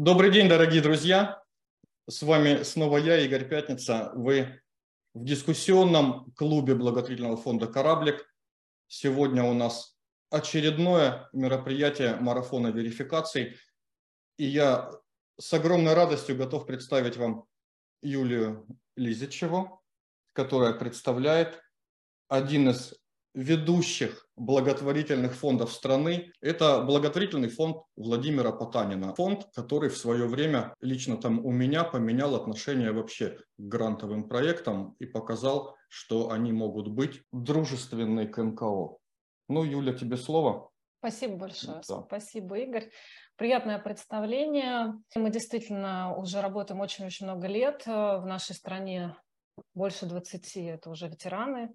Добрый день, дорогие друзья. С вами снова я, Игорь Пятница. Вы в дискуссионном клубе благотворительного фонда «Кораблик». Сегодня у нас очередное мероприятие марафона верификаций. И я с огромной радостью готов представить вам Юлию Лизичеву, которая представляет один из ведущих благотворительных фондов страны. Это благотворительный фонд Владимира Потанина. Фонд, который в свое время лично там у меня поменял отношение вообще к грантовым проектам и показал, что они могут быть дружественны к НКО. Ну, Юля, тебе слово. Спасибо большое. Да. Спасибо, Игорь. Приятное представление. Мы действительно уже работаем очень-очень много лет. В нашей стране больше 20, это уже ветераны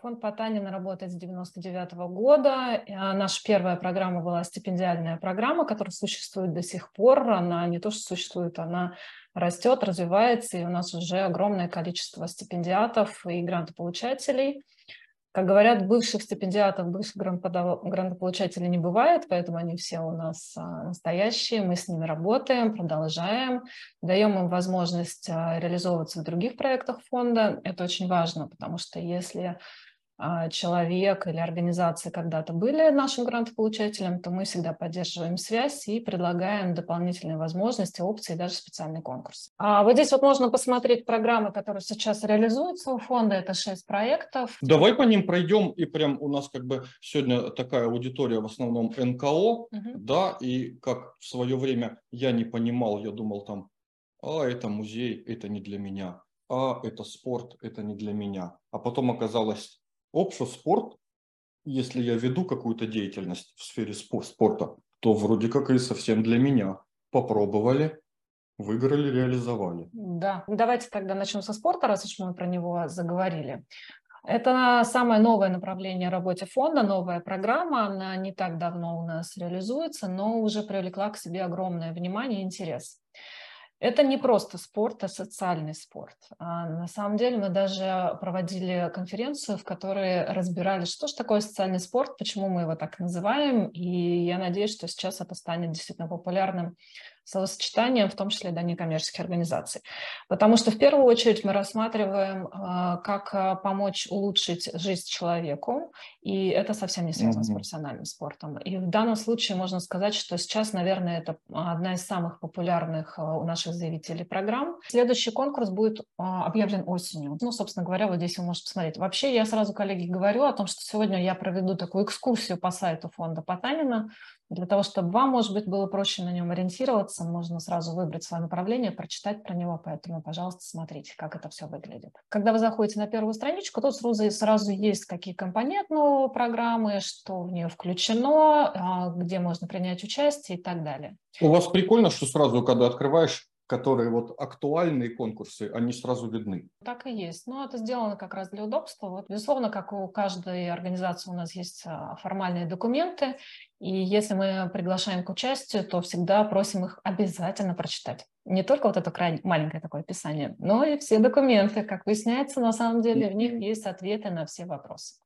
фонд Потанина работает с 99 года. А, наша первая программа была стипендиальная программа, которая существует до сих пор. Она не то, что существует, она растет, развивается, и у нас уже огромное количество стипендиатов и грантополучателей. Как говорят, бывших стипендиатов, бывших грантополучателей не бывает, поэтому они все у нас а, настоящие, мы с ними работаем, продолжаем, даем им возможность а, реализовываться в других проектах фонда. Это очень важно, потому что если человек или организация когда-то были нашим грантополучателем, то мы всегда поддерживаем связь и предлагаем дополнительные возможности, опции, даже специальный конкурс. А вот здесь вот можно посмотреть программы, которые сейчас реализуются у фонда. Это шесть проектов. Давай по ним пройдем. И прям у нас как бы сегодня такая аудитория в основном НКО, угу. да, и как в свое время я не понимал, я думал там, а это музей, это не для меня, а это спорт, это не для меня. А потом оказалось, спорт, если я веду какую-то деятельность в сфере спорта, то вроде как и совсем для меня. Попробовали, выиграли, реализовали. Да, давайте тогда начнем со спорта, раз уж мы про него заговорили. Это самое новое направление работы фонда, новая программа. Она не так давно у нас реализуется, но уже привлекла к себе огромное внимание и интерес. Это не просто спорт, а социальный спорт. А на самом деле мы даже проводили конференцию, в которой разбирали, что же такое социальный спорт, почему мы его так называем. И я надеюсь, что сейчас это станет действительно популярным словосочетанием, в том числе да, некоммерческих организаций. Потому что в первую очередь мы рассматриваем, а, как а, помочь улучшить жизнь человеку, и это совсем не связано mm-hmm. с профессиональным спортом. И в данном случае можно сказать, что сейчас, наверное, это одна из самых популярных а, у наших заявителей программ. Следующий конкурс будет объявлен осенью. Ну, собственно говоря, вот здесь вы можете посмотреть. Вообще, я сразу, коллеги, говорю о том, что сегодня я проведу такую экскурсию по сайту фонда Потанина, для того, чтобы вам, может быть, было проще на нем ориентироваться, можно сразу выбрать свое направление, прочитать про него, поэтому, пожалуйста, смотрите, как это все выглядит. Когда вы заходите на первую страничку, тут сразу, сразу есть какие компонентные программы, что в нее включено, а, где можно принять участие и так далее. У вас прикольно, что сразу, когда открываешь которые вот актуальные конкурсы, они сразу видны. Так и есть. Но это сделано как раз для удобства. Вот, безусловно, как у каждой организации у нас есть а, формальные документы, и если мы приглашаем к участию, то всегда просим их обязательно прочитать. Не только вот это крайне маленькое такое описание, но и все документы. Как выясняется, на самом деле в них есть ответы на все вопросы.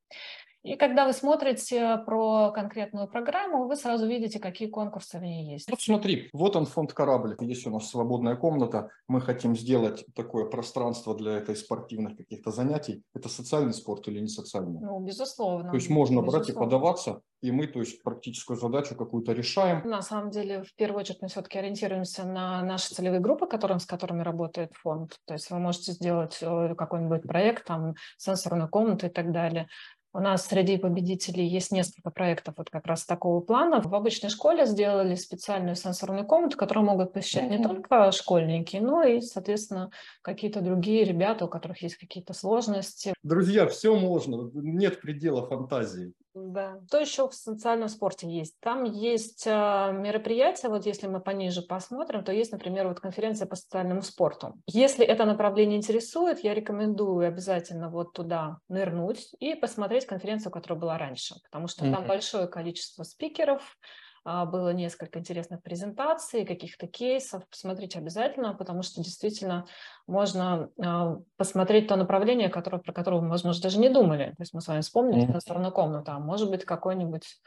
И когда вы смотрите про конкретную программу, вы сразу видите, какие конкурсы в ней есть. Вот смотри, вот он фонд корабль. Здесь у нас свободная комната. Мы хотим сделать такое пространство для этой спортивных каких-то занятий. Это социальный спорт или не социальный? Ну, безусловно. То есть можно безусловно. брать и подаваться, и мы, то есть, практическую задачу какую-то решаем. На самом деле, в первую очередь, мы все-таки ориентируемся на наши целевые группы, которым, с которыми работает фонд. То есть вы можете сделать э, какой-нибудь проект, там, сенсорную комнату и так далее. У нас среди победителей есть несколько проектов вот как раз такого плана. В обычной школе сделали специальную сенсорную комнату, которую могут посещать не только школьники, но и, соответственно, какие-то другие ребята, у которых есть какие-то сложности. Друзья, все можно, нет предела фантазии. Да. Что еще в социальном спорте есть? Там есть э, мероприятия, вот если мы пониже посмотрим, то есть, например, вот конференция по социальному спорту. Если это направление интересует, я рекомендую обязательно вот туда нырнуть и посмотреть конференцию, которая была раньше, потому что mm-hmm. там большое количество спикеров, а, было несколько интересных презентаций, каких-то кейсов. Посмотрите обязательно, потому что действительно можно а, посмотреть то направление, которое, про которое мы, возможно, даже не думали. То есть мы с вами вспомнили mm-hmm. на сторону комнаты, а может быть какой-нибудь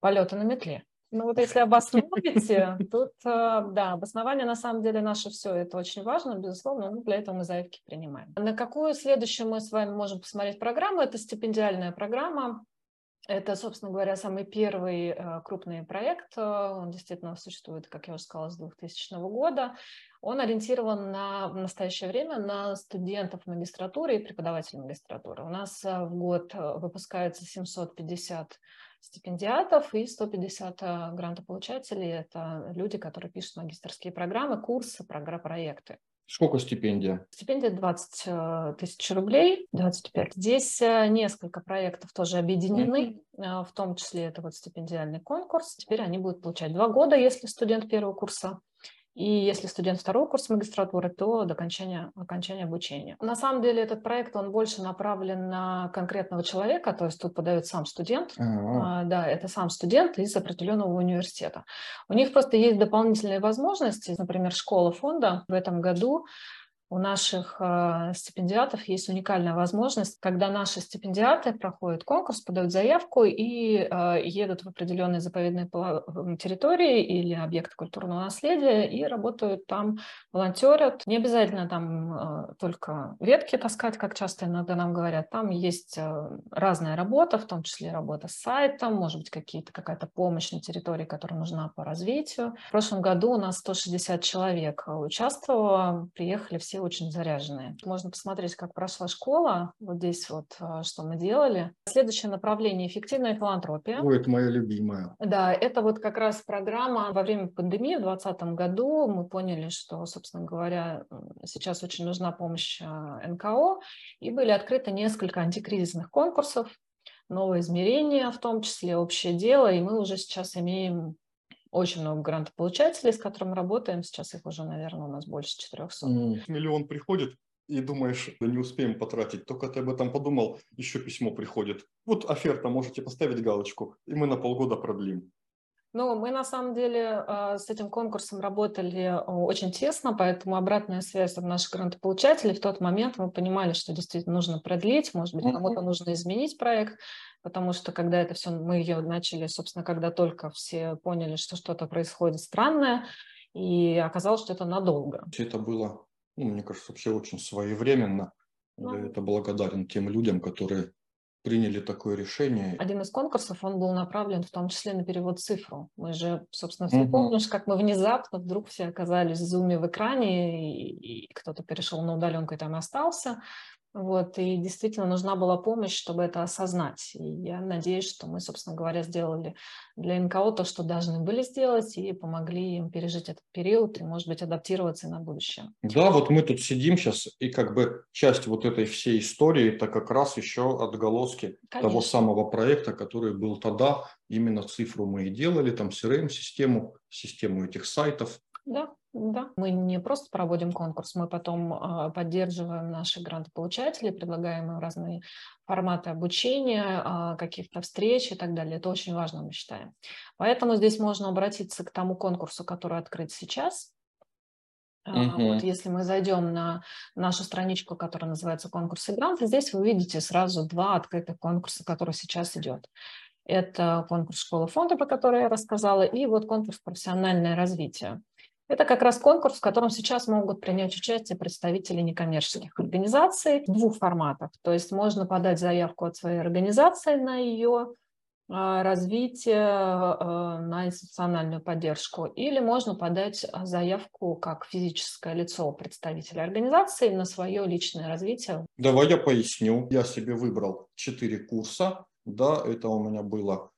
полеты на метле Ну вот если обосновываете, тут, э, да, обоснование на самом деле наше все, это очень важно, безусловно, но для этого мы заявки принимаем. На какую следующую мы с вами можем посмотреть программу? Это стипендиальная программа. Это, собственно говоря, самый первый э, крупный проект. Он действительно существует, как я уже сказала, с 2000 года. Он ориентирован на, в настоящее время на студентов магистратуры и преподавателей магистратуры. У нас э, в год выпускается 750 стипендиатов и 150 э, грантополучателей. Это люди, которые пишут магистрские программы, курсы, проекты. Сколько стипендия? Стипендия 20 э, тысяч рублей, 25. Здесь э, несколько проектов тоже объединены, mm-hmm. в том числе это вот стипендиальный конкурс. Теперь они будут получать два года, если студент первого курса и если студент второго курса магистратуры, то до окончания, окончания обучения. На самом деле этот проект, он больше направлен на конкретного человека, то есть тут подает сам студент. А, да, это сам студент из определенного университета. У них просто есть дополнительные возможности. Например, школа фонда в этом году у наших э, стипендиатов есть уникальная возможность, когда наши стипендиаты проходят конкурс, подают заявку и э, едут в определенные заповедные территории или объекты культурного наследия и работают там, волонтерят. Не обязательно там э, только ветки таскать, как часто иногда нам говорят. Там есть разная работа, в том числе работа с сайтом, может быть, какие-то, какая-то помощь на территории, которая нужна по развитию. В прошлом году у нас 160 человек участвовало, приехали все очень заряженные. Можно посмотреть, как прошла школа. Вот здесь вот, а, что мы делали. Следующее направление – эффективная филантропия. Ой, это моя любимая. Да, это вот как раз программа во время пандемии в 2020 году. Мы поняли, что, собственно говоря, сейчас очень нужна помощь а, НКО. И были открыты несколько антикризисных конкурсов новое измерение, в том числе общее дело, и мы уже сейчас имеем очень много грантополучателей, с которыми работаем. Сейчас их уже, наверное, у нас больше 400. Mm. Миллион приходит, и думаешь, да не успеем потратить. Только ты об этом подумал, еще письмо приходит. Вот оферта, можете поставить галочку, и мы на полгода продлим. Ну, мы на самом деле а, с этим конкурсом работали очень тесно, поэтому обратная связь от наших грантополучателей в тот момент мы понимали, что действительно нужно продлить, может быть, кому-то нужно изменить проект, потому что когда это все, мы ее начали, собственно, когда только все поняли, что что-то происходит странное, и оказалось, что это надолго. Это было, ну, мне кажется, вообще очень своевременно. Я это благодарен тем людям, которые приняли такое решение. Один из конкурсов, он был направлен в том числе на перевод цифру. Мы же, собственно, все угу. помнишь, как мы внезапно вдруг все оказались в зуме в экране, и, и кто-то перешел на удаленку и там остался. Вот, и действительно нужна была помощь, чтобы это осознать. И я надеюсь, что мы, собственно говоря, сделали для НКО то, что должны были сделать, и помогли им пережить этот период и, может быть, адаптироваться на будущее. Да, вот мы тут сидим сейчас, и как бы часть вот этой всей истории, это как раз еще отголоски Конечно. того самого проекта, который был тогда. Именно цифру мы и делали, там CRM-систему, систему этих сайтов. Да, да. Мы не просто проводим конкурс, мы потом а, поддерживаем наших грантополучателей, предлагаем им разные форматы обучения, а, каких-то встреч и так далее. Это очень важно, мы считаем. Поэтому здесь можно обратиться к тому конкурсу, который открыт сейчас. Uh-huh. Вот если мы зайдем на нашу страничку, которая называется «Конкурсы гранты», здесь вы увидите сразу два открытых конкурса, которые сейчас идет. Это конкурс «Школа фонда», про который я рассказала, и вот конкурс «Профессиональное развитие». Это как раз конкурс, в котором сейчас могут принять участие представители некоммерческих организаций в двух форматах. То есть можно подать заявку от своей организации на ее а, развитие, а, на институциональную поддержку, или можно подать заявку как физическое лицо представителя организации на свое личное развитие. Давай я поясню. Я себе выбрал четыре курса. Да, это у меня было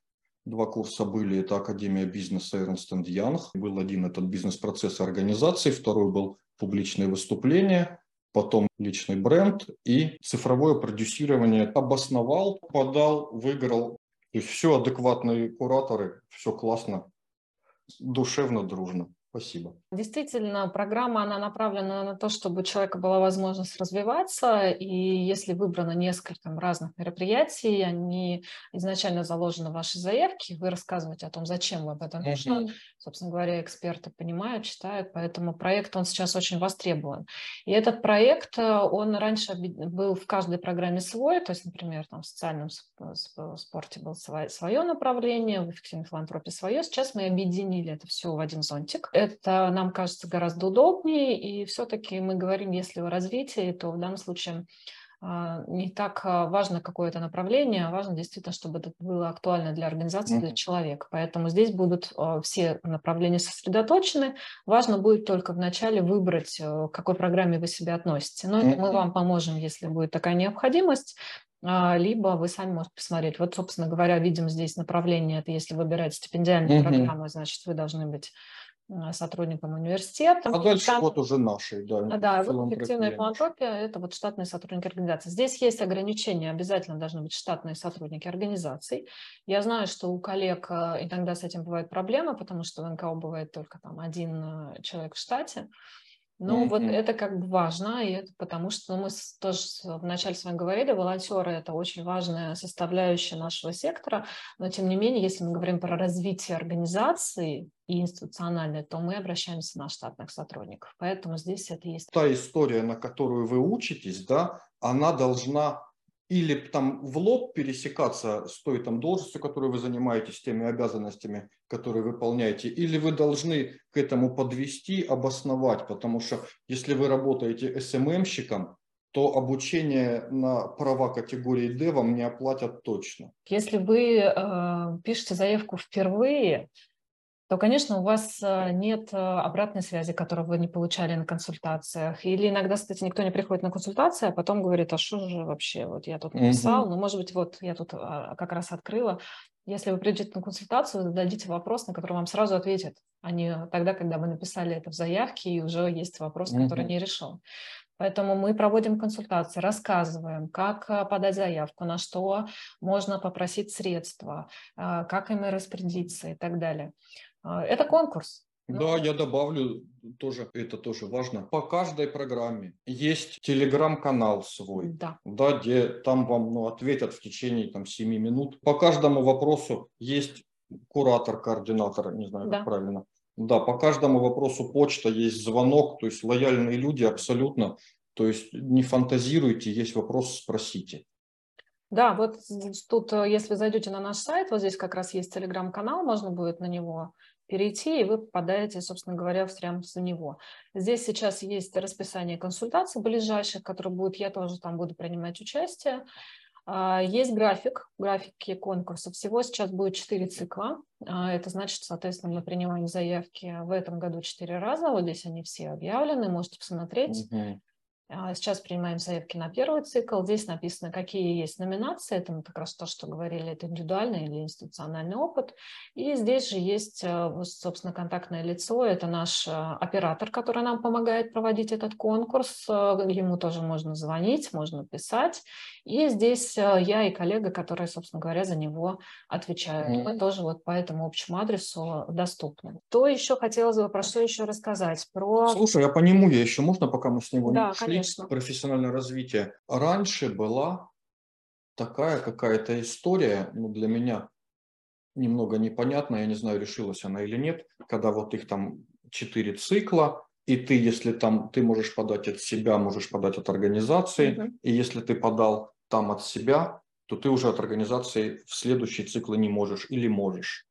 Два курса были, это Академия бизнеса Эрнст Янг. Был один этот бизнес-процесс организации, второй был публичные выступления, потом личный бренд и цифровое продюсирование. Обосновал, подал, выиграл. То есть все адекватные кураторы, все классно, душевно, дружно. Спасибо. Действительно, программа, она направлена на то, чтобы у человека была возможность развиваться, и если выбрано несколько разных мероприятий, они изначально заложены в вашей заявке, вы рассказываете о том, зачем вы об этом нужно. Собственно говоря, эксперты понимают, читают, поэтому проект, он сейчас очень востребован. И этот проект, э, он раньше был в каждой программе свой, то есть, например, там в социальном спорте было свое направление, в эффективной филантропии свое. Сейчас мы объединили это все в один зонтик это нам кажется гораздо удобнее, и все-таки мы говорим, если о развитии, то в данном случае а, не так а, важно какое-то направление, а важно действительно, чтобы это было актуально для организации, для человека. Поэтому здесь будут а, все направления сосредоточены. Важно будет только вначале выбрать, к какой программе вы себя относите. Но это мы вам поможем, если будет такая необходимость либо вы сами можете посмотреть. Вот, собственно говоря, видим здесь направление, это если выбирать стипендиальную mm-hmm. программу, значит, вы должны быть Э, сотрудникам университета. А дальше Там, вот уже наши, да. Да, вот эффективная филантропия – это вот штатные сотрудники организации. Здесь есть ограничения, обязательно должны быть штатные сотрудники организаций. Я знаю, что у коллег э, иногда с этим бывают проблемы, потому что в НКО бывает только там один э, человек в штате. Ну, mm-hmm. вот это как бы важно, и это потому что ну, мы тоже вначале с вами говорили, волонтеры – это очень важная составляющая нашего сектора, но тем не менее, если мы говорим про развитие организации и институциональное, то мы обращаемся на штатных сотрудников, поэтому здесь это есть. Та история, на которую вы учитесь, да, она должна или там в лоб пересекаться с той там должностью, которую вы занимаетесь, теми обязанностями, которые выполняете, или вы должны к этому подвести, обосновать, потому что если вы работаете СММщиком, то обучение на права категории D вам не оплатят точно. Если вы э, пишете заявку впервые, то, конечно, у вас э, нет э, обратной связи, которую вы не получали на консультациях. Или иногда, кстати, никто не приходит на консультации, а потом говорит, а что же вообще, вот я тут написал, ну, может быть, вот я тут а, как раз открыла. Если вы придете на консультацию, зададите вопрос, на который вам сразу ответят, а не тогда, когда вы написали это в заявке, и уже есть вопрос, угу. который не решен. Поэтому мы проводим консультации, рассказываем, как э, подать заявку, на что можно попросить средства, как ими распорядиться и так далее. А, это конкурс. Да, я добавлю тоже, это тоже важно. По каждой программе есть телеграм-канал свой, да. Да, где там вам ну, ответят в течение там, 7 минут. По каждому вопросу есть куратор, координатор, не знаю, да. как правильно. Да, по каждому вопросу почта, есть звонок, то есть лояльные люди абсолютно. То есть не фантазируйте, есть вопрос, спросите. Да, вот тут, э, если зайдете на наш сайт, вот здесь как раз есть телеграм-канал, можно будет на него перейти, и вы попадаете, собственно говоря, прямо в него. Здесь сейчас есть расписание консультаций ближайших, которые будут, я тоже там буду принимать участие. А, есть график, графики конкурса. Всего сейчас будет 4 цикла. А, это значит, соответственно, мы принимаем заявки в этом году 4 раза. Вот здесь они все объявлены, можете посмотреть. А, сейчас принимаем заявки на первый цикл. Здесь написано, какие есть номинации. Это как раз то, что говорили, это индивидуальный или институциональный опыт. И здесь же есть, э, собственно, контактное лицо. Это наш э, оператор, который нам помогает проводить этот конкурс. Э, ему тоже можно звонить, можно писать. И здесь я и коллега, которые, собственно говоря, за него отвечают. Mm-hmm. Мы тоже вот по этому общему адресу доступны. То еще хотелось бы, про что еще рассказать? Про... Слушай, а по нему я еще можно, пока мы с него да, не шли? Конечно. профессиональное развитие. Раньше была такая какая-то история, ну, для меня немного непонятно, я не знаю, решилась она или нет, когда вот их там четыре цикла, и ты, если там, ты можешь подать от себя, можешь подать от организации, угу. и если ты подал там от себя, то ты уже от организации в следующий цикл не можешь или можешь.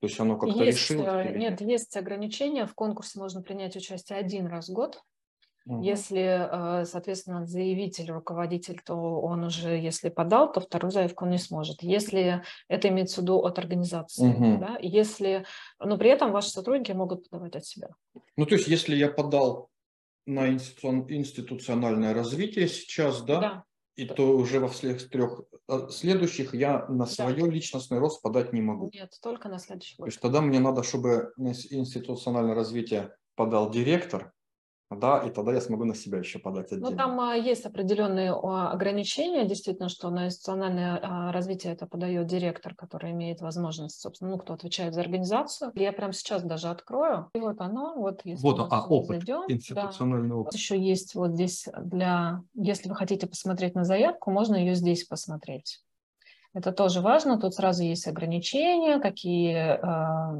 То есть оно как-то решилось? Э, нет, есть ограничения. В конкурсе можно принять участие один раз в год. Если, э, соответственно, заявитель, руководитель, то он уже, если подал, то вторую заявку он не сможет. Если это имеется в виду от организации, угу. да, если, но при этом ваши сотрудники могут подавать от себя. Ну, то есть, если я подал на институциональное развитие сейчас, да, да. И то уже во всех трех э, следующих я на свое да. личностный рост подать не могу. Нет, только на следующий год. То есть тогда мне надо, чтобы на институциональное развитие подал директор, да, и тогда я смогу на себя еще подать Ну, отдельно. там а, есть определенные ограничения, действительно, что на институциональное а, развитие это подает директор, который имеет возможность, собственно, ну, кто отвечает за организацию. Я прямо сейчас даже открою. И вот оно, вот если Вот, а опыт, зайдем, да. институциональный опыт. Еще есть вот здесь для, если вы хотите посмотреть на заявку, можно ее здесь посмотреть. Это тоже важно. Тут сразу есть ограничения, какие, а,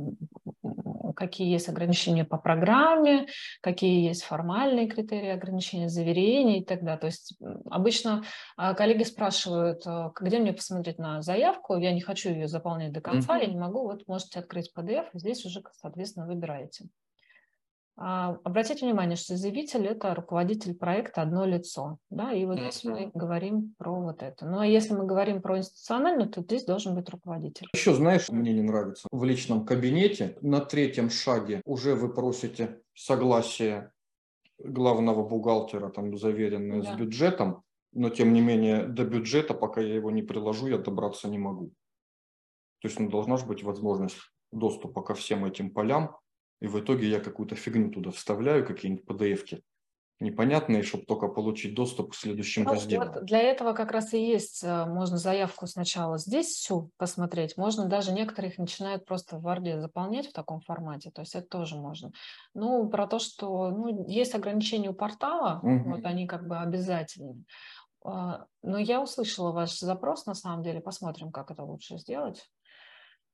какие есть ограничения по программе, какие есть формальные критерии ограничения, заверения и так далее. То есть обычно а, коллеги спрашивают, а, где мне посмотреть на заявку, я не хочу ее заполнять до конца, я не могу, вот можете открыть PDF, и здесь уже, соответственно, выбираете. А, обратите внимание, что заявитель – это руководитель проекта одно лицо. Да, и вот здесь мы говорим про вот это. Ну а если мы говорим про институциональную, то здесь должен быть руководитель. Еще, знаешь, мне не нравится, в личном кабинете на третьем шаге уже вы просите согласие главного бухгалтера, там, заверенное Да. с бюджетом, но тем не менее до бюджета, пока я его не приложу, я добраться не могу. То есть ну, должна же быть возможность доступа ко всем этим полям, и в итоге я какую-то фигню туда вставляю, какие-нибудь PDF-ки непонятные, чтобы только получить доступ к следующим Ну, разделам. вот для этого как раз и есть, э, можно заявку сначала здесь всю посмотреть, можно даже некоторых начинают просто в Word заполнять в таком формате, то есть это тоже можно. Ну, про то, что ну, есть ограничения у портала, Мгм. вот они как бы обязательны. А, Но я услышала ваш запрос, на самом деле, посмотрим, как это лучше сделать.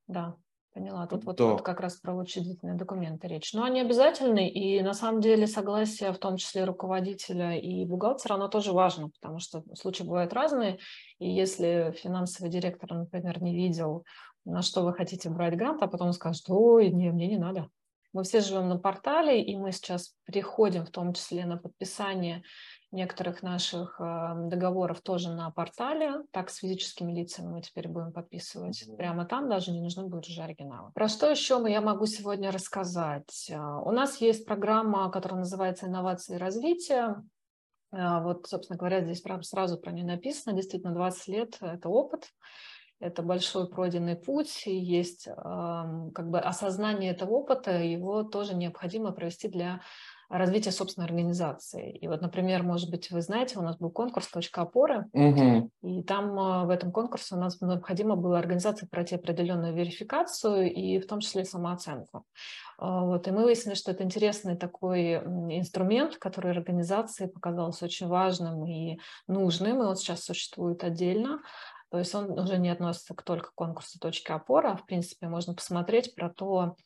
Да, поняла. Тут вот, вот как раз про учредительные документы речь. Но они обязательны, и на самом деле согласие, в том числе руководителя и бухгалтера, оно тоже важно, потому что случаи бывают разные, и если финансовый директор, например, не видел, на что вы хотите брать грант, а потом скажет, ой, не, мне не надо. Мы все живем на портале, и мы сейчас переходим в том числе на подписание некоторых наших э, договоров тоже на портале. Так, с физическими лицами мы теперь будем подписывать. Прямо там даже не нужны будут уже оригиналы. Про что еще я могу сегодня рассказать? А, У нас есть программа, которая называется «Инновации и развитие». А, Вот, собственно говоря, здесь прям сразу про нее написано. Действительно, 20 лет – это опыт, это большой пройденный путь, и есть ам, как бы осознание этого опыта, его тоже необходимо провести для развития собственной организации. И вот, например, может быть, вы знаете, у нас был конкурс «Точка опоры», Мгм. и там а, в этом конкурсе у нас необходимо было организации пройти определенную верификацию и в том числе самооценку. А, Вот, и мы выяснили, что это интересный такой инструмент, который организации показался очень важным и нужным, и он сейчас существует отдельно. То есть он уже не относится к только к конкурсу «Точки опоры», а в принципе можно посмотреть про то,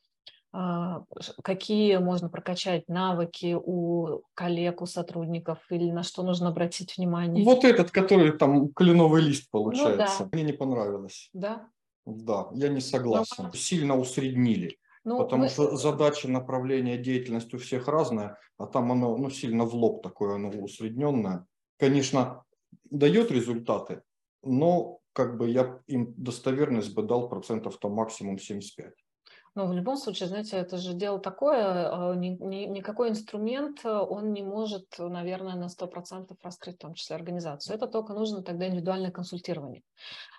какие можно прокачать навыки у коллег, у сотрудников или на что нужно обратить внимание. Вот этот, который там кленовый лист Ну получается. да. Мне не понравилось. Да? Да, я не согласен. Ну, Сильно усреднили. Ну, Потому мы- что задача направления деятельности у всех разная, а там оно ну, сильно в лоб такое, оно усредненное. Конечно, дает результаты, но как бы я им достоверность бы дал процентов там максимум 75. Ну, в любом случае, знаете, это же дело такое, э, ни- ни- никакой инструмент, э, он не может, наверное, на 100% раскрыть в том числе организацию. Это только нужно тогда индивидуальное консультирование.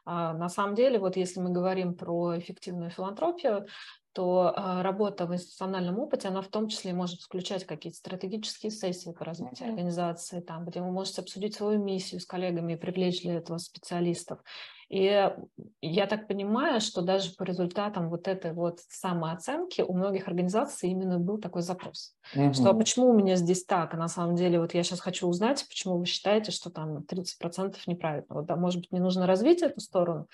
А на самом деле, вот если мы говорим про эффективную филантропию, то а, работа в институциональном опыте, она в том числе может включать какие-то стратегические сессии по развитию организации, там, где вы можете обсудить свою миссию с коллегами и привлечь для этого специалистов. И я так понимаю, что даже по результатам вот этой вот самооценки у многих организаций именно был такой запрос. Что а почему у меня здесь так? А на самом деле вот я сейчас хочу узнать, почему вы считаете, что там 30% неправильно. Вот, да, может быть, не нужно развить эту сторону,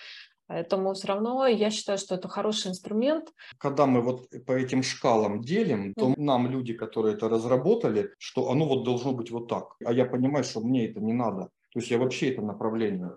поэтому все равно я считаю, что это хороший инструмент. Когда мы вот по этим шкалам делим, то Мгм. нам люди, которые это разработали, что оно вот должно быть вот так. А я понимаю, что мне это не надо. То есть я вообще это направление.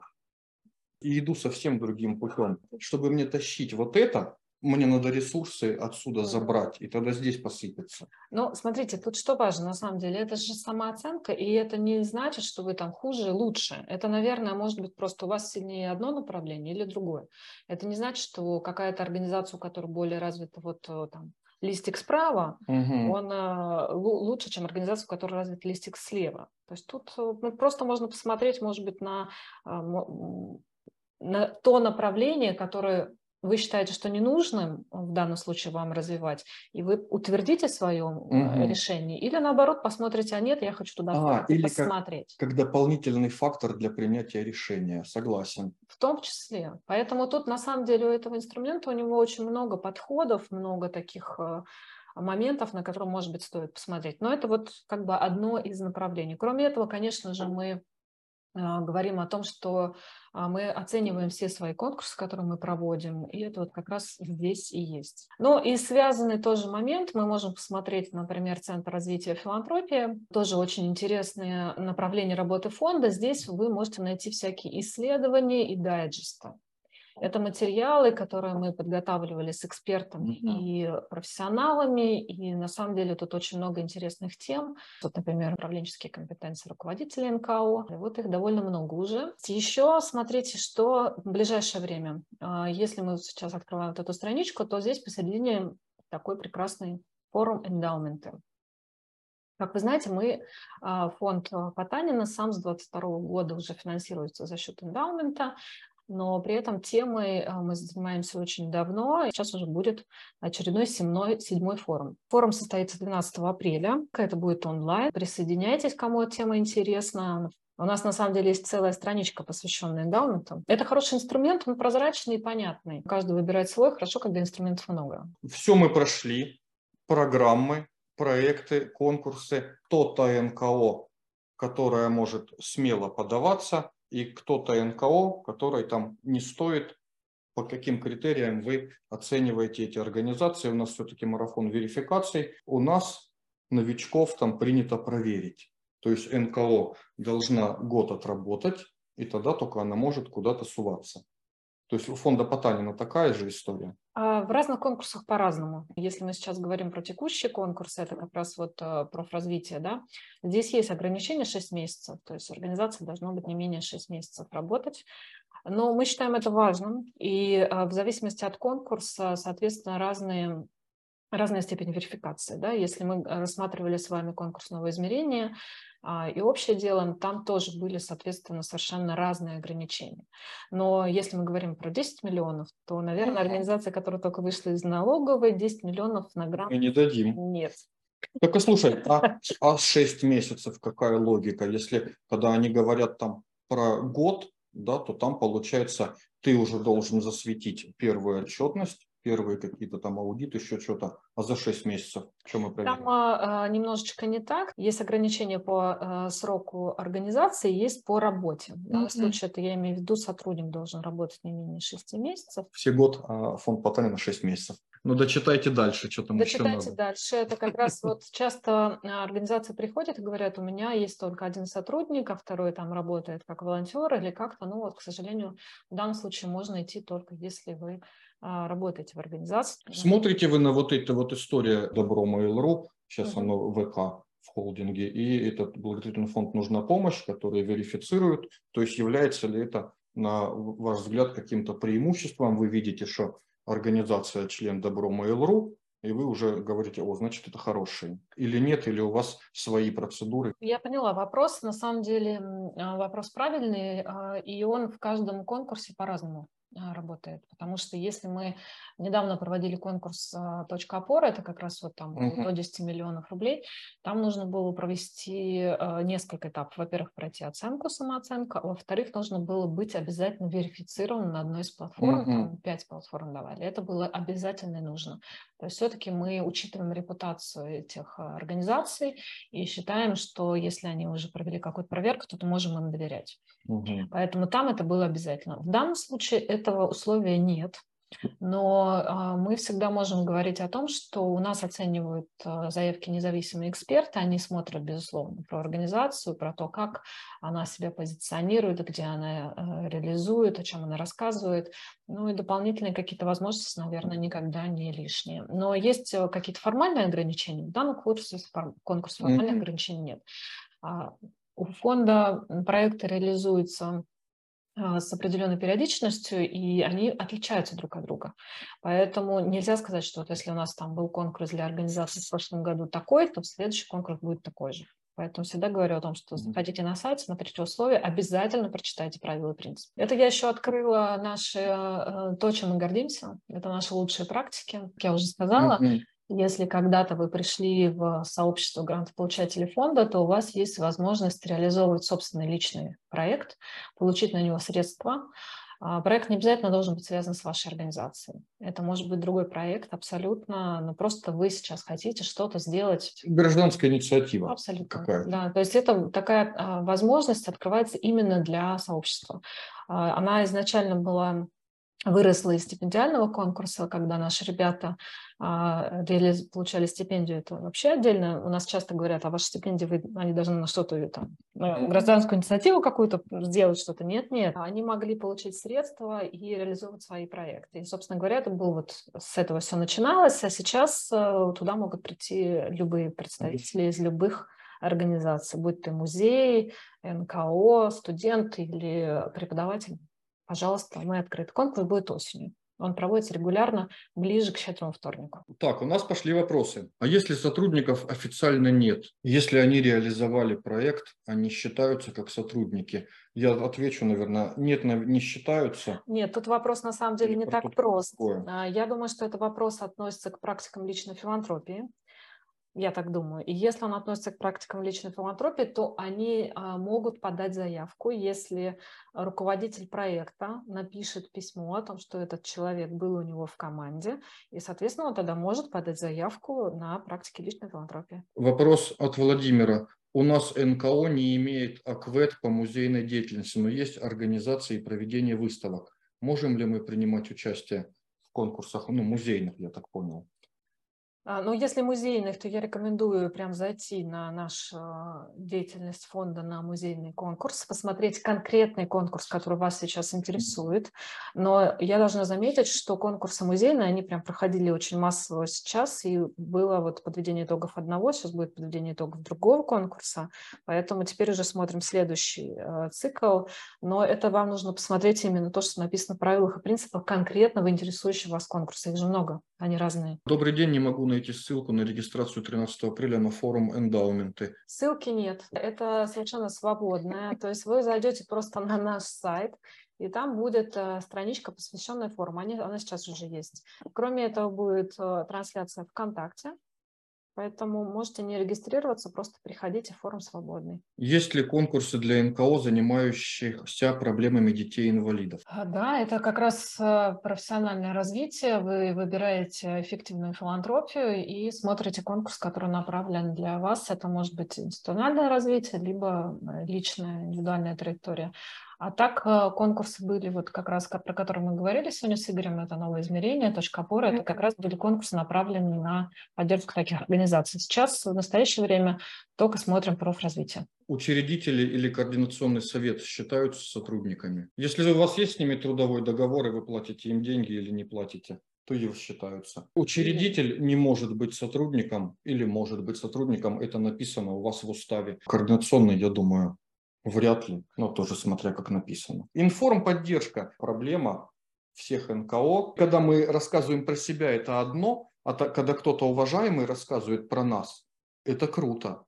И иду совсем другим путем. Чтобы мне тащить вот это, мне надо ресурсы отсюда забрать, и тогда здесь посыпется. Но смотрите, тут что важно на самом деле, это же самооценка, и это не значит, что вы там хуже, лучше. Это, наверное, может быть просто у вас сильнее одно направление или другое. Это не значит, что какая-то организация, у которой более развита вот э, там листик справа, Мгм. он э, лу- лучше, чем организация, у которой развит листик слева. То есть тут э, ну, просто можно посмотреть, может быть, на, э, на то направление, которое вы считаете, что не нужно в данном случае вам развивать, и вы утвердите свое угу. решение, или наоборот посмотрите, а нет, я хочу туда а, или посмотреть. Как, как дополнительный фактор для принятия решения, согласен. В том числе. Поэтому тут на самом деле у этого инструмента у него очень много подходов, много таких э, моментов, на которые, может быть, стоит посмотреть. Но это вот как бы одно из направлений. Кроме этого, конечно же, мы говорим о том, что а, мы оцениваем все свои конкурсы, которые мы проводим, и это вот как раз здесь и есть. Ну и связанный тоже момент, мы можем посмотреть, например, Центр развития филантропии, тоже очень интересное направление работы фонда. Здесь вы можете найти всякие исследования и дайджесты. Это материалы, которые мы подготавливали с экспертами mm-hmm. и профессионалами, и на самом деле тут очень много интересных тем. Вот, например, управленческие компетенции руководителей НКО. И вот их довольно много уже. Еще смотрите, что в ближайшее время, а, если мы сейчас открываем вот эту страничку, то здесь посередине такой прекрасный форум эндаумента. Как вы знаете, мы, а, фонд Потанина сам с 2022 года уже финансируется за счет эндаумента но при этом темой э, мы занимаемся очень давно. Сейчас уже будет очередной седьмой, седьмой форум. Форум состоится 12 апреля. Это будет онлайн. Присоединяйтесь, кому тема интересна. У нас на самом деле есть целая страничка, посвященная эндаументу. Это хороший инструмент, он прозрачный и понятный. Каждый выбирает свой, хорошо, когда инструментов много. Все мы прошли, программы, проекты, конкурсы, то-то НКО, которое может смело подаваться, и кто-то НКО, который там не стоит, по каким критериям вы оцениваете эти организации. У нас все-таки марафон верификаций. У нас новичков там принято проверить. То есть НКО должна год отработать, и тогда только она может куда-то суваться. То есть у фонда Потанина такая же история? А, в разных конкурсах по-разному. Если мы сейчас говорим про текущие конкурсы, это как раз вот э, профразвитие, да, здесь есть ограничение 6 месяцев, то есть организация должна быть не менее 6 месяцев работать. Но мы считаем это важным, и э, в зависимости от конкурса, соответственно, разные разная степень верификации. Да? Если мы э, рассматривали с вами конкурс нового измерения, а, и общее дело, там тоже были, соответственно, совершенно разные ограничения. Но если мы говорим про 10 миллионов, то, наверное, организация, которая только вышла из налоговой, 10 миллионов на грант... Мы не дадим. Нет. Только слушай, а, а 6 месяцев какая логика? Если, когда они говорят там про год, да, то там получается, ты уже должен засветить первую отчетность, первые какие-то там аудиты, еще что-то, а за 6 месяцев что мы проверяем? Там а, немножечко не так. Есть ограничения по а, сроку организации, есть по работе. В данном mm-hmm. случае это я имею в виду, сотрудник должен работать не менее 6 месяцев. Все год а фонд Потанина 6 месяцев. Ну, дочитайте дальше, что там дочитайте еще надо. дальше. Это как раз вот часто организации приходят и говорят, у меня есть только один сотрудник, а второй там работает как волонтер или как-то. Ну вот, к сожалению, в данном случае можно идти только если вы работаете в организации. Смотрите вы на вот эту вот историю Добро Mail.ru, сейчас угу. оно ВК в холдинге, и этот благотворительный фонд «Нужна помощь», который верифицирует, то есть является ли это, на ваш взгляд, каким-то преимуществом, вы видите, что организация член Добро Mail.ru, и вы уже говорите, о, значит, это хороший. Или нет, или у вас свои процедуры? Я поняла вопрос. На самом деле а, вопрос правильный, а, и он в каждом конкурсе по-разному. А, работает. Потому что если мы недавно проводили конкурс а, «Точка опоры», это как раз вот там uh-huh. до 10 миллионов рублей, там нужно было провести а, несколько этапов. Во-первых, пройти оценку, самооценку, а во-вторых, нужно было быть обязательно верифицирован на одной из платформ, uh-huh. там 5 платформ давали. Это было обязательно и нужно. То есть все-таки мы учитываем репутацию этих организаций и считаем, что если они уже провели какую-то проверку, то мы можем им доверять. Угу. Поэтому там это было обязательно. В данном случае этого условия нет. Но а, мы всегда можем говорить о том, что у нас оценивают а, заявки независимые эксперты, они смотрят, безусловно, про организацию, про то, как она себя позиционирует, где она а, реализует, о чем она рассказывает. Ну и дополнительные какие-то возможности, наверное, никогда не лишние. Но есть какие-то формальные ограничения. В данном конкурсе, конкурсе формальных mm-hmm. ограничений нет. У фонда проекты реализуются с определенной периодичностью, и они отличаются друг от друга. Поэтому нельзя сказать, что вот если у нас там был конкурс для организации в прошлом году такой, то в следующий конкурс будет такой же. Поэтому всегда говорю о том, что заходите на сайт, смотрите условия, обязательно прочитайте правила и принципы. Это я еще открыла наши, э, то, чем мы гордимся. Это наши лучшие практики. Как я уже сказала, mm-hmm. Если когда-то вы пришли в сообщество грантополучателей фонда, то у вас есть возможность реализовывать собственный личный проект, получить на него средства, а, проект не обязательно должен быть связан с вашей организацией. Это может быть другой проект абсолютно, но просто вы сейчас хотите что-то сделать. Гражданская инициатива. Абсолютно. Какая-то. Да, то есть это такая а, возможность открывается именно для сообщества. А, она изначально была выросла из стипендиального конкурса, когда наши ребята а, получали стипендию, это вообще отдельно. У нас часто говорят, а ваши стипендии, вы, они должны на что-то там, на гражданскую инициативу какую-то сделать, что-то. Нет, нет. Они могли получить средства и реализовывать свои проекты. И, собственно говоря, это был вот с этого все начиналось, а сейчас э, туда могут прийти любые представители из любых организаций, будь то музей, НКО, студент или преподаватель пожалуйста, мы открыты. Конкурс будет осенью. Он проводится регулярно, ближе к щедрому вторнику. Так, у нас пошли вопросы. А если сотрудников официально нет? Если они реализовали проект, они считаются как сотрудники? Я отвечу, наверное, нет, не считаются. Нет, тут вопрос на самом деле Или не так прост. Такое? Я думаю, что этот вопрос относится к практикам личной филантропии. Я так думаю. И если он относится к практикам личной филантропии, то они а, могут подать заявку, если руководитель проекта напишет письмо о том, что этот человек был у него в команде, и, соответственно, он тогда может подать заявку на практике личной филантропии. Вопрос от Владимира. У нас НКО не имеет АКВЭД по музейной деятельности, но есть организации проведения выставок. Можем ли мы принимать участие в конкурсах, ну, музейных, я так понял? А, ну, если музейных, то я рекомендую прям зайти на нашу а, деятельность фонда на музейный конкурс, посмотреть конкретный конкурс, который вас сейчас интересует. Но я должна заметить, что конкурсы музейные, они прям проходили очень массово сейчас, и было вот подведение итогов одного, сейчас будет подведение итогов другого конкурса, поэтому теперь уже смотрим следующий э, цикл. Но это вам нужно посмотреть именно то, что написано в правилах и принципах конкретного интересующего вас конкурса. Их же много, они разные. Добрый день, не могу найти ссылку на регистрацию 13 апреля на форум эндаументы? Ссылки нет. Это совершенно свободное. То есть вы зайдете просто на наш сайт, и там будет э, страничка, посвященная форуму. Она сейчас уже есть. Кроме этого будет э, трансляция ВКонтакте, Поэтому можете не регистрироваться, просто приходите, форум свободный. Есть ли конкурсы для НКО, занимающихся проблемами детей-инвалидов? А, да, это как раз э, профессиональное развитие. Вы выбираете эффективную филантропию и смотрите конкурс, который направлен для вас. Это может быть институциональное развитие, либо э, личная, индивидуальная траектория. А так э, конкурсы были, вот как раз про которые мы говорили сегодня с Игорем, это новое измерение, точка опоры, это как раз были конкурсы, направленные на поддержку таких организаций. Сейчас, в настоящее время, только смотрим профразвитие. Учредители или координационный совет считаются сотрудниками? Если у вас есть с ними трудовой договор, и вы платите им деньги или не платите, то и считаются. Учредитель не может быть сотрудником или может быть сотрудником, это написано у вас в уставе. Координационный, я думаю, Вряд ли, но тоже смотря как написано. Информ-поддержка – проблема всех НКО. Когда мы рассказываем про себя, это одно, а когда кто-то уважаемый рассказывает про нас, это круто.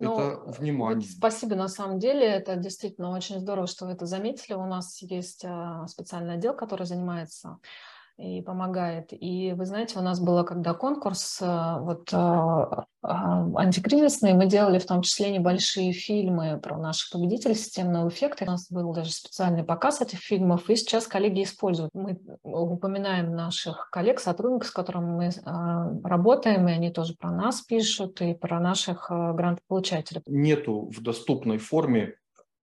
Ну, это внимание. Вот спасибо, на самом деле, это действительно очень здорово, что вы это заметили. У нас есть а, специальный отдел, который занимается и помогает. И вы знаете, у нас было когда конкурс э, вот а, а, антикризисный, мы делали в том числе небольшие фильмы про наших победителей системного эффекта. У нас был даже специальный показ этих фильмов, и сейчас коллеги используют. Мы упоминаем наших коллег, сотрудников, с которыми мы а, работаем, и они тоже про нас пишут, и про наших грантополучателей. Нету в доступной форме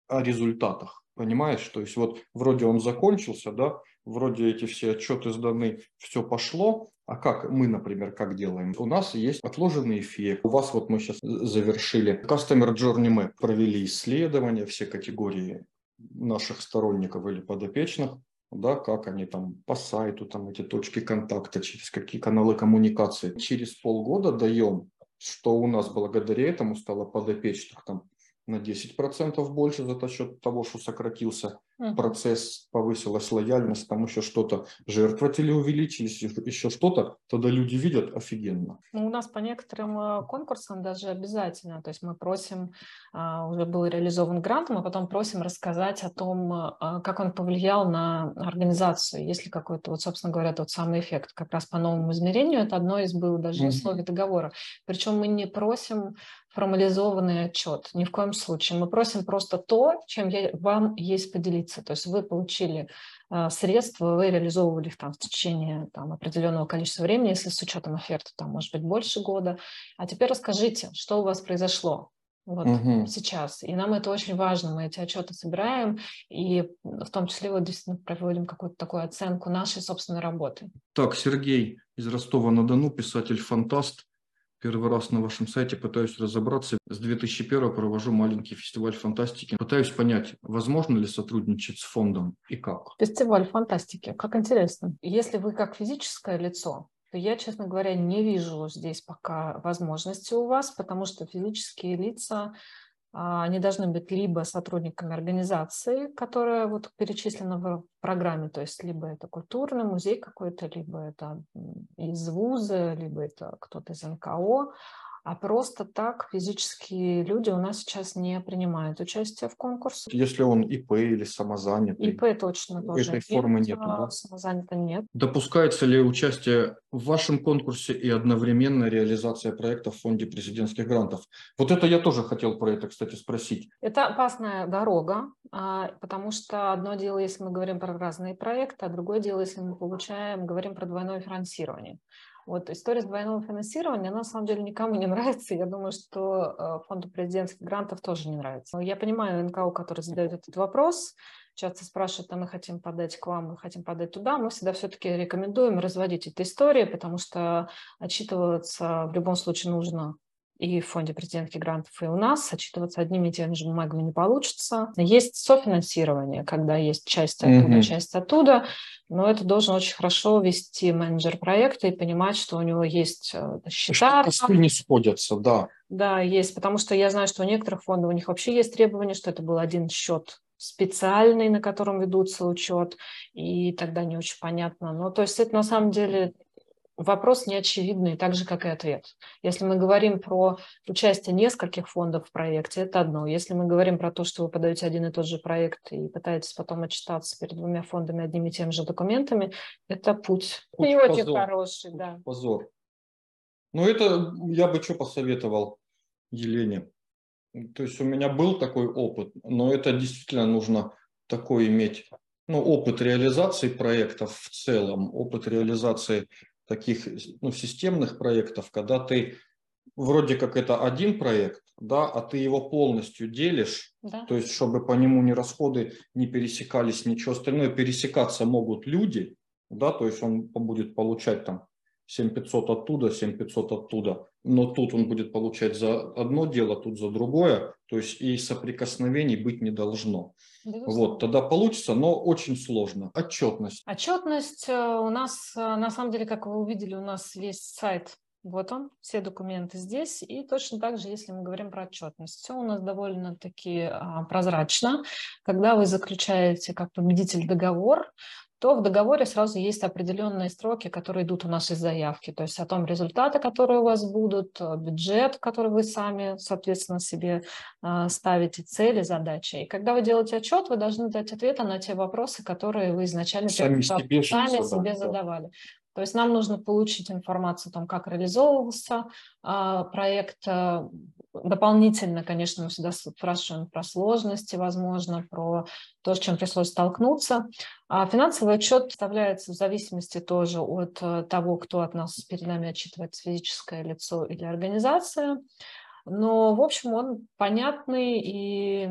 о результатах, понимаешь? То есть вот вроде он закончился, да, вроде эти все отчеты сданы, все пошло, а как мы, например, как делаем? У нас есть отложенный эффект. У вас вот мы сейчас завершили Customer Journey Map, провели исследования, все категории наших сторонников или подопечных, да, как они там по сайту, там эти точки контакта, через какие каналы коммуникации. Через полгода даем, что у нас благодаря этому стало подопечных там на 10% больше за счет того, что сократился процесс, повысилась лояльность, там еще что-то, жертвователи увеличились, еще что-то, тогда люди видят офигенно. Ну, у нас по некоторым э, конкурсам даже обязательно, то есть мы просим, а, уже был реализован грант, мы потом просим рассказать о том, а, как он повлиял на организацию, есть ли какой-то, вот, собственно говоря, тот самый эффект, как раз по новому измерению, это одно из было даже условий договора. Причем мы не просим формализованный отчет. Ни в коем случае. Мы просим просто то, чем я, вам есть поделиться. То есть вы получили э, средства, вы реализовывали их там в течение там, определенного количества времени, если с учетом оферты, там может быть больше года. А теперь расскажите, что у вас произошло вот угу. сейчас. И нам это очень важно. Мы эти отчеты собираем и в том числе вот действительно проводим какую-то такую оценку нашей собственной работы. Так, Сергей из Ростова-на-Дону, писатель-фантаст. Первый раз на вашем сайте пытаюсь разобраться. С 2001 провожу маленький фестиваль фантастики. Пытаюсь понять, возможно ли сотрудничать с фондом и как. Фестиваль фантастики, как интересно. Если вы как физическое лицо, то я, честно говоря, не вижу здесь пока возможности у вас, потому что физические лица они должны быть либо сотрудниками организации, которая вот перечислена в программе, то есть либо это культурный музей какой-то, либо это из вуза, либо это кто-то из НКО, а просто так физические люди у нас сейчас не принимают участие в конкурсе. Если он ИП или самозанятый? ИП точно тоже Этой формы нет, да? Самозанятый нет. Допускается ли участие в вашем конкурсе и одновременная реализация проекта в фонде президентских грантов? Вот это я тоже хотел про это, кстати, спросить. Это опасная дорога, а, потому что одно дело, если мы говорим про разные проекты, а другое дело, если мы получаем, говорим про двойное финансирование. Вот история с двойного финансирования, она на самом деле никому не нравится. Я думаю, что э, фонду президентских грантов тоже не нравится. Я понимаю НКО, который задает этот вопрос, часто спрашивают, а мы хотим подать к вам, мы хотим подать туда, мы всегда все-таки рекомендуем разводить эти истории, потому что отчитываться в любом случае нужно и в фонде президентских грантов, и у нас отчитываться одними и теми же бумагами не получится. Есть софинансирование, когда есть часть оттуда, mm-hmm. часть оттуда, но это должен очень хорошо вести менеджер проекта и понимать, что у него есть э, счета. Что посты не сходятся, да. Да, есть, потому что я знаю, что у некоторых фондов у них вообще есть требование, что это был один счет специальный, на котором ведутся учет, и тогда не очень понятно. Но то есть это на самом деле вопрос неочевидный, так же, как и ответ. Если мы говорим про участие нескольких фондов в проекте, это одно. Если мы говорим про то, что вы подаете один и тот же проект и пытаетесь потом отчитаться перед двумя фондами одними и теми же документами, это путь, путь не позор. очень хороший. Да. Позор. Ну, это я бы что посоветовал Елене. То есть у меня был такой опыт, но это действительно нужно такой иметь ну, опыт реализации проектов в целом, опыт реализации таких ну, системных проектов, когда ты вроде как это один проект, да, а ты его полностью делишь, да. то есть чтобы по нему ни расходы не пересекались, ничего остальное, пересекаться могут люди, да, то есть он будет получать там 7500 оттуда, 7500 оттуда, но тут он будет получать за одно дело, тут за другое, то есть и соприкосновений быть не должно. Вот, тогда получится, но очень сложно. Отчетность. Отчетность э, у нас, э, на самом деле, как вы увидели, у нас весь сайт вот он, все документы здесь. И точно так же, если мы говорим про отчетность, все у нас довольно-таки а, прозрачно. Когда вы заключаете как победитель договор, то в договоре сразу есть определенные строки, которые идут у нас из заявки, то есть о том результаты, которые у вас будут, э, бюджет, который вы сами, соответственно, себе э, ставите, цели, задачи. И когда вы делаете отчет, вы должны дать ответы на те вопросы, которые вы изначально сами, себе, сами себе задавали. То есть нам нужно получить информацию о том, как реализовывался а, проект, а, Дополнительно, конечно, мы всегда спрашиваем про сложности, возможно, про то, с чем пришлось столкнуться. А финансовый отчет представляется в зависимости тоже от э, того, кто от нас перед нами отчитывается, физическое лицо или организация. Но, в общем, он понятный и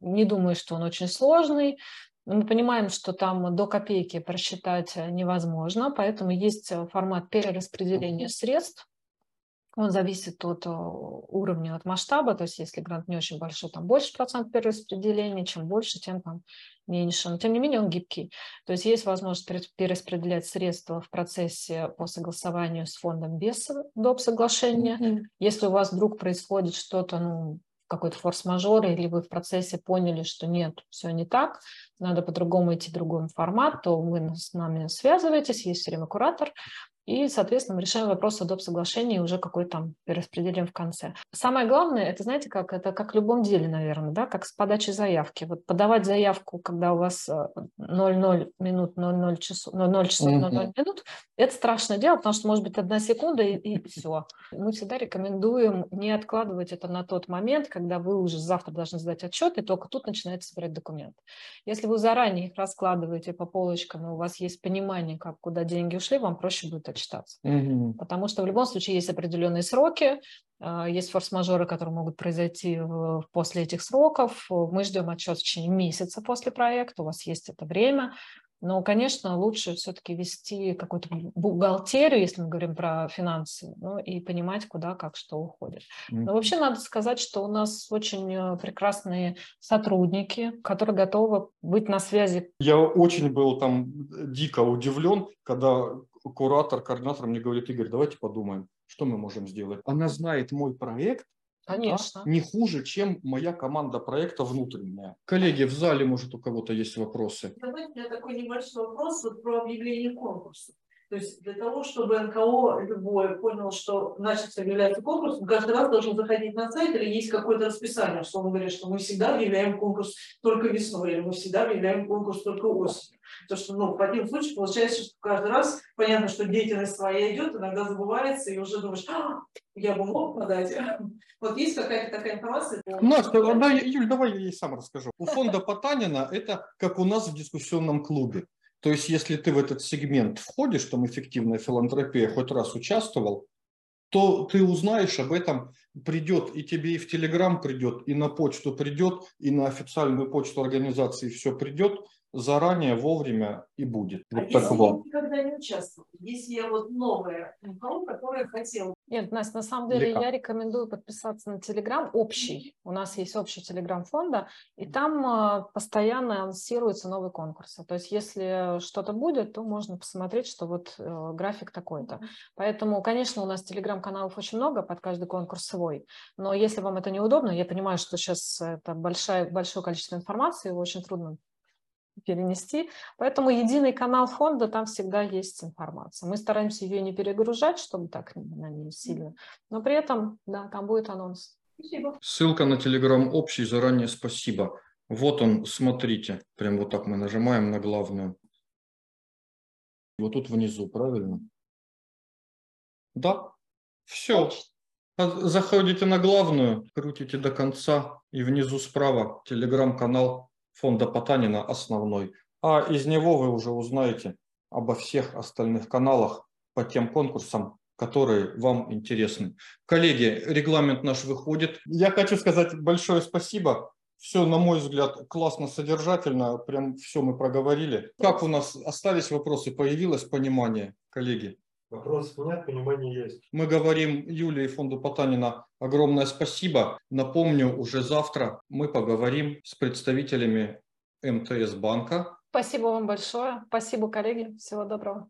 не думаю, что он очень сложный. Мы понимаем, что там до копейки просчитать невозможно, поэтому есть формат перераспределения средств он зависит от э, уровня, от масштаба, то есть если грант не очень большой, там больше процент перераспределения, чем больше, тем там меньше. Но тем не менее он гибкий. То есть есть возможность перераспределять средства в процессе по согласованию с фондом без доп. соглашения. Mm-hmm. Если у вас вдруг происходит что-то, ну, какой-то форс-мажор, или вы в процессе поняли, что нет, все не так, надо по-другому идти в другой формат, то вы с нами связываетесь, есть все время куратор, и, соответственно, мы решаем вопрос о доп. соглашении уже какой там перераспределим в конце. Самое главное, это, знаете, как это как в любом деле, наверное, да, как с подачей заявки. Вот подавать заявку, когда у вас 00 э, минут, 00 часов, 00 часов, 00 mm-hmm. минут, это страшное дело, потому что может быть одна секунда и, и все. Мы всегда рекомендуем не откладывать это на тот момент, когда вы уже завтра должны сдать отчет, и только тут начинаете собирать документы. Если вы заранее их раскладываете по полочкам, и у вас есть понимание, как куда деньги ушли, вам проще будет отчитаться. Угу. Потому что в любом случае есть определенные сроки, а, есть форс-мажоры, которые могут произойти после этих сроков. Мы ждем отчет в течение месяца после проекта, у вас есть это время. Но, конечно, лучше все-таки вести какую-то бухгалтерию, если мы говорим про финансы, ну, и понимать, куда, как, что уходит. Но вообще надо сказать, что у нас очень э, прекрасные сотрудники, которые готовы быть на связи. Я очень был там дико удивлен, когда куратор, координатор мне говорит, Игорь, давайте подумаем, что мы можем сделать. Она знает мой проект, Конечно. Да, не хуже, чем моя команда проекта внутренняя. Коллеги, в зале, может, у кого-то есть вопросы? Давайте у меня такой небольшой вопрос вот про объявление конкурса. То есть для того, чтобы НКО любое понял, что начался объявляется конкурс, он каждый раз должен заходить на сайт или есть какое-то расписание, что он говорит, что мы всегда объявляем конкурс только весной, или мы всегда объявляем конкурс только осенью. То, что ну, в противном случае получается, что каждый раз понятно, что деятельность своя идет, иногда забывается, и уже думаешь, а, я бы мог подать. Вот есть какая-то такая информация? Настя, да, Юль, давай я ей сам расскажу. У фонда Потанина это как у нас в дискуссионном клубе. То есть, если ты в этот сегмент входишь, там эффективная филантропия, хоть раз участвовал, то ты узнаешь об этом, придет и тебе и в Телеграм придет, и на почту придет, и на официальную почту организации все придет, заранее, вовремя и будет. А вот если я никогда не участвовал, если я вот новая НКО, которая хотела... Нет, Настя, на самом деле Лика. я рекомендую подписаться на Телеграм общий. У нас есть общий Телеграм фонда, и там а, постоянно анонсируются новые конкурсы. То есть если что-то будет, то можно посмотреть, что вот э, график такой-то. Поэтому, конечно, у нас Телеграм-каналов очень много, под каждый конкурс свой. Но если вам это неудобно, я понимаю, что сейчас это большое, большое количество информации, его очень трудно перенести. Поэтому единый канал фонда, там всегда есть информация. Мы стараемся ее не перегружать, чтобы так на ней сильно, но при этом, да, там будет анонс. Спасибо. Ссылка на Телеграм общий, заранее спасибо. Вот он, смотрите, прям вот так мы нажимаем на главную. Вот тут внизу, правильно? Да, все. Заходите на главную, крутите до конца и внизу справа телеграм-канал фонда Потанина основной, а из него вы уже узнаете обо всех остальных каналах по тем конкурсам, которые вам интересны. Коллеги, регламент наш выходит. Я хочу сказать большое спасибо. Все, на мой взгляд, классно содержательно, прям все мы проговорили. Как у нас остались вопросы, появилось понимание, коллеги? Вопросов нет, понимание есть. Мы говорим Юлии и фонду Потанина огромное спасибо. Напомню, уже завтра мы поговорим с представителями МТС банка. Спасибо вам большое. Спасибо, коллеги. Всего доброго.